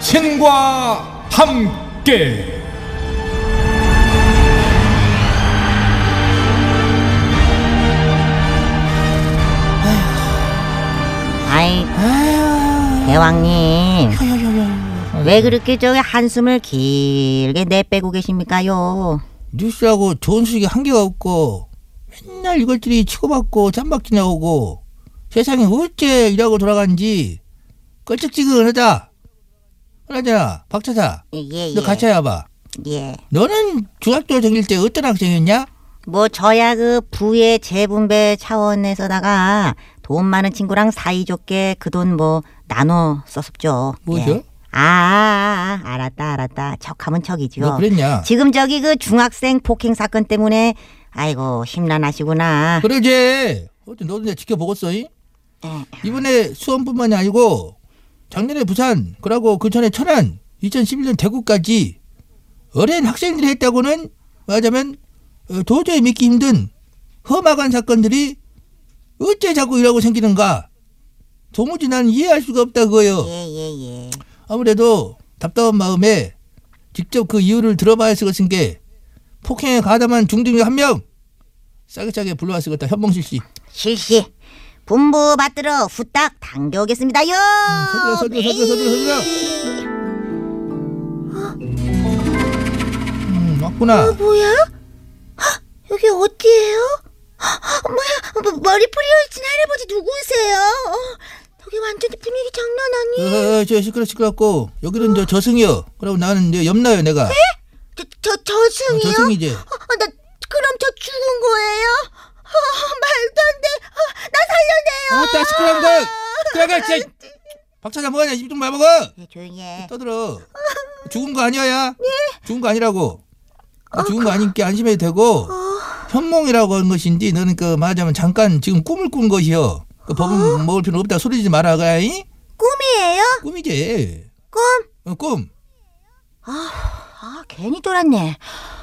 신과 함께 아이 대왕님 왜 그렇게 저기 한숨을 길게 내빼고 계십니까요? 뉴스하고 좋은 소식이 한 개가 없고 맨날 이것들이 치고받고 짬박지 나오고 세상이 어째 이라고 돌아가는지 껄쩍지근하다. 그러잖아 박차사 예, 너 예. 같이 해봐. 예. 너는 중학교 다닐 때 어떤 학생이었냐? 뭐 저야 그 부의 재분배 차원에서다가 돈 많은 친구랑 사이좋게 그 돈 뭐 나눠 썼었죠. 뭐죠? 예. 아, 아, 아, 알았다, 알았다. 척하면 척이죠. 너 그랬냐? 지금 저기 그 중학생 폭행 사건 때문에 아이고 심란하시구나. 그러지. 어째 너도 내가 지켜보겠어. 이? 예. 이번에 수원뿐만이 아니고 작년에 부산, 그러고 그 전에 천안, 2011년 대구까지 어린 학생들이 했다고는 말하자면 어, 도저히 믿기 힘든 험악한 사건들이 어째 자꾸 이라고 생기는가? 도무지 난 이해할 수가 없다 그거요. 예, 예, 예. 아무래도 답답한 마음에 직접 그 이유를 들어봐야 할 것인 게 폭행에 가담한 중등이 한 명 싸게 싸게 불러왔을 것다 현봉실 씨. 실시. 분부 받들어 후딱 당겨오겠습니다요. 서둘러 서둘러 서둘러 서둘러 서둘러. 음 왔구나. 뭐야? 헉, 여기 어디예요? 헉, 뭐야? 뭐, 머리 뿌리어있진 할아버지 누구세요? 어, 여기 완전히 분위기 장난 아니에요. 어, 저 시끄러 시끄럽고 여기는 저 저승이요. 그리고 나는 이제 염라요 내가. 저, 저 저승이요? 어, 저승이지. 어, 나 그럼 저 죽은 거예요? 어, 말도 안 돼. 어, 나 살려내요. 아따 시끄러운 거. 들어가 진짜. 박차장 뭐하냐 입 좀 말먹어. 네, 조용히 해. 떠들어. 죽은 거 아니야? 죽은 거 아니라고. 아, 죽은 거 아니니까 안심해도 되고 현몽이라고 하는 것인지 너는 그 말하자면 잠깐 지금 꿈을 꾼 것이요. 그 법은 먹을 필요 없다 소리지 마라 가이. 꿈이에요? 꿈이지. 꿈? 어, 꿈. 아, 괜히 돌았네.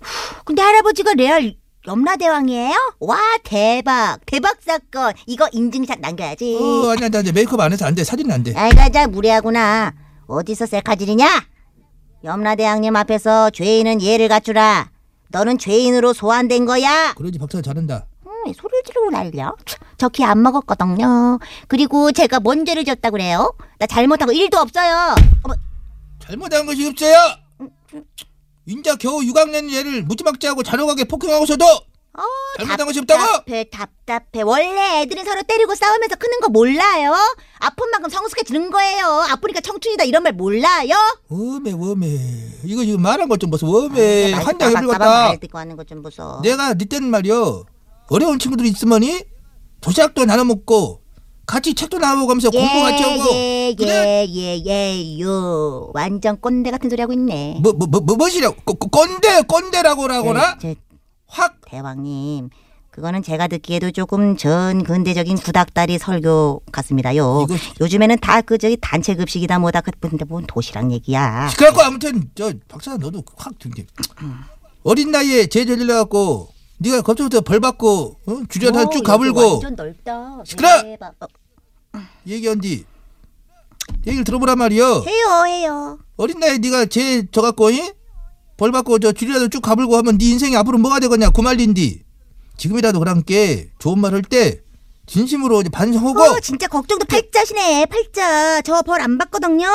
후, 근데 할아버지가 레알 염라대왕이에요? 와, 대박. 대박 사건. 이거 인증샷 남겨야지. 어 아니야 나 이제 메이크업 안 해서 안 돼. 사진은 안 돼. 아이가 자 무례하구나. 어디서 셀카질이냐? 염라대왕님 앞에서 죄인은 예를 갖추라. 너는 죄인으로 소환된 거야. 그러지 박차 잘한다. 음, 소리를 지르고 난리야. 저키 안 먹었거든요. 그리고 제가 뭔 죄를 졌다 그래요? 나 잘못한 거 1도 없어요. 어머, 잘못한 것이 없어요. 인자 겨우 6학년 얘를 무지막지하고 잔혹하게 폭행하고서도 어, 잘못한 것이 없다고? 답답해, 답답해. 원래 애들은 서로 때리고 싸우면서 크는 거 몰라요? 아픈 만큼 성숙해지는 거예요. 아프니까 청춘이다 이런 말 몰라요? 웜에 웜에 이거 지금 말한 것 좀 보소. 말 듣고 하는 거좀 보소. 내가 네 때는 말이요 어려운 친구들이 있으머니 도시락도 나눠 먹고 같이 책도 나눠 가면서 공부 같이 하고 예, 그래 예, 예, 예, 요. 완전 꼰대 같은 소리 하고 있네. 뭐 뭐 뭐 뭐, 뭐시라고 꼰- 꼰- 꼰대 꼰대라고라거나 저, 저, 확 대왕님, 그거는 제가 듣기에도 조금 전 근대적인 구닥다리 설교 같습니다요. 이거- 요즘에는 다 그 저기 단체 급식이다 뭐다 근데 뭔 도시락 얘기야. 그래갖고 아무튼 저 박사 너도 확 들게. 어린 나이에 제절려 갖고 네가 겁부터 벌 받고 어? 오, 쭉 가불고 완전 넓다. 시끄러! 대박. 어, 얘기한디 얘기를 들어보란 말이여. 해요 해요. 어린 나이에 네가 제 저 갖고 이? 벌 받고 저 주려다 쭉 가불고 하면 네 인생이 앞으로 뭐가 되겠냐 구말린디. 지금이라도 그랑께 좋은 말 할 때 진심으로 이제 반성하고 어, 진짜 걱정도 팔자시네, 팔자. 저 벌 안 받거든요.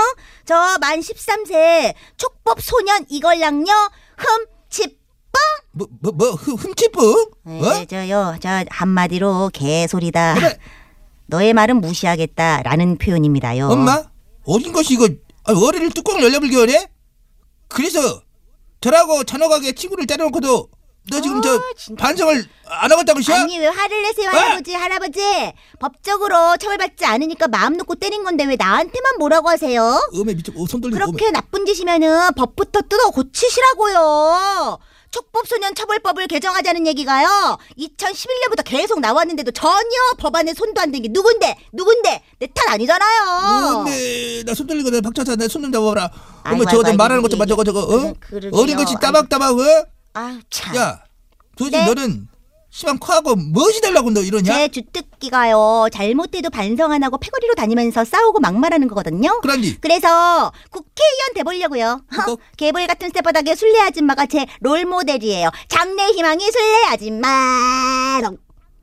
저 만 13세 촉법 소년 이걸랑요. 흠집. 뭐 뭐 뭐 흠칫뿡? 어? 네, 저요, 저 한마디로 개소리다. 그래. 너의 말은 무시하겠다라는 표현입니다요. 엄마 어린 것이 이거 아, 어린이를 뚜껑을 열려불겨래? 그래서 저라고 잔혹하게 친구를 때려놓고도 너 지금 아, 저 진짜. 반성을 안 하겠다고 시야? 아니 왜 화를 내세요 아! 할아버지 할아버지 법적으로 처벌받지 않으니까 마음 놓고 때린 건데 왜 나한테만 뭐라고 하세요? 음에 미쳐 어, 손 떨리고 그렇게 나쁜 짓이면은 법부터 뜯어 고치시라고요. 촉법소년 처벌법을 개정하자는 얘기가요. 2011년부터 계속 나왔는데도 전혀 법안에 손도 안 댄 게 누군데? 누군데? 내 탓 아니잖아요. 음에 나손 떨리고 내 박차사 내손 좀 잡아봐라 아이고, 어머 저거 아이고, 말하는 것 아이고, 좀봐 저거 저거 어? 그러게요. 어린 것이 따박따박 어? 아유 참. 야 도대체 네? 너는 시방 코하고 무엇이 달라고 너 이러냐? 제 주특기가요. 잘못해도 반성 안 하고 패거리로 다니면서 싸우고 막말하는 거거든요. 그런디 그래서 국회의원 돼보려고요. 그거? 개불 같은 쌔바닥에 술래 아줌마가 제 롤모델이에요. 장래 희망이 술래 아줌마.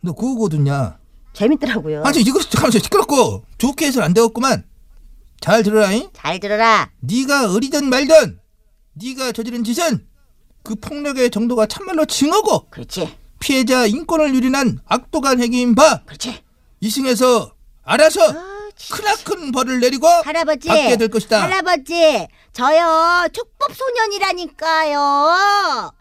너 그거 듣냐? 재밌더라고요. 아니 이거 잠깐만 시끄럽고 좋게 해서는 안 되겠구만 잘 들어라잉 잘 들어라. 네가 어리든 말든 네가 저지른 짓은 그 폭력의 정도가 참말로 징하고 그렇지. 피해자 인권을 유린한 악독한 행위인 바 그렇지. 이승에서 알아서 아. 크나큰 벌을 내리고 할아버지. 받게 될 것이다. 할아버지. 저요. 촉법 소년이라니까요.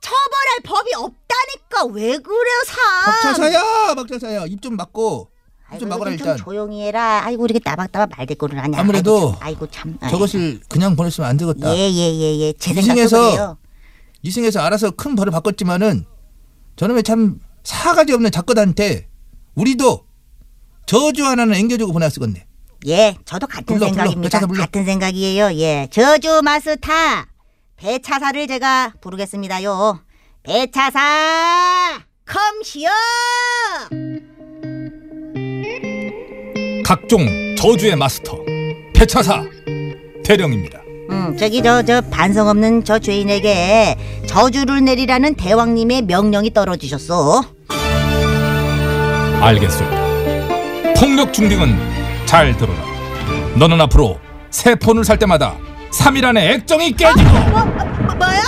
처벌할 법이 없다니까 왜 그래요, 사? 박차사야 박차사야 입 좀 막고 입 좀 막아라 좀 일단 조용히 해라. 아이고 이렇게 따박따박 말대꾸를 하냐. 아무래도 아이고, 참. 아이고 참. 저것을 그냥 보냈으면 안 되겠다 예예예예. 제 이승에서 생각도 그래요. 이승에서 알아서 큰 벌을 바꿨지만은 저놈의 참 사가지 없는 작것한테 우리도 저주 하나는 앵겨주고 보냈쓰겠네 예, 저도 같은 불러, 불러. 생각입니다. 배차사 불러. 같은 생각이에요. 예, 저주 마스터 배차사를 제가 부르겠습니다요. 배차사 컴시어. 각종 저주의 마스터 배차사 대령입니다. 음, 저기 저 저 반성 없는 저 죄인에게 저주를 내리라는 대왕님의 명령이 떨어지셨어. 알겠습니다. 폭력 중딩은 잘 들어라. 너는 앞으로 새 폰을 살 때마다 3일 안에 액정이 깨지고 뭐, 뭐야?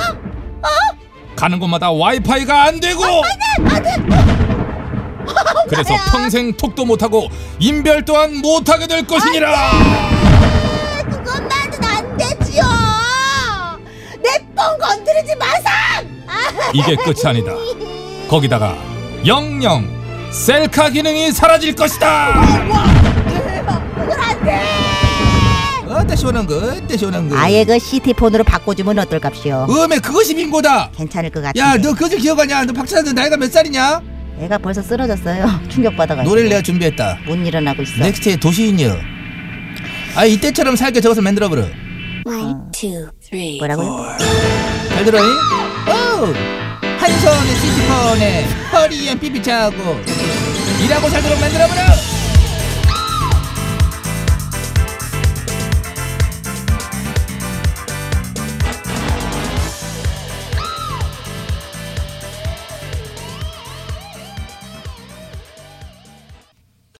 가는 곳마다 와이파이가 안 되고 그래서 평생 톡도 못하고 인별 또한 못하게 될 것이니라. 이게 끝이 아니다. 거기다가 영영 셀카 기능이 사라질 것이다. 어때 시원한 거 어때 시원한 거 아예 그 CT폰으로 바꿔주면 어떨깝시오? 음에 그것이 빈고다 괜찮을 것 같은데. 야 너 그것을 기억하냐 너 박차사 나이가 몇 살이냐 애가 벌써 쓰러졌어요. 충격받아가지고. 노래를 내가 준비했다 못 일어나고 있어. 넥스트의 도시인이여 아 이때처럼 살게 저것을 만들어버려 One, two, three. 뭐라고요? 잘 들어잉? 오! 한 손에 시티폰에 허리에 삐삐차고 일하고 살도록 만들어버려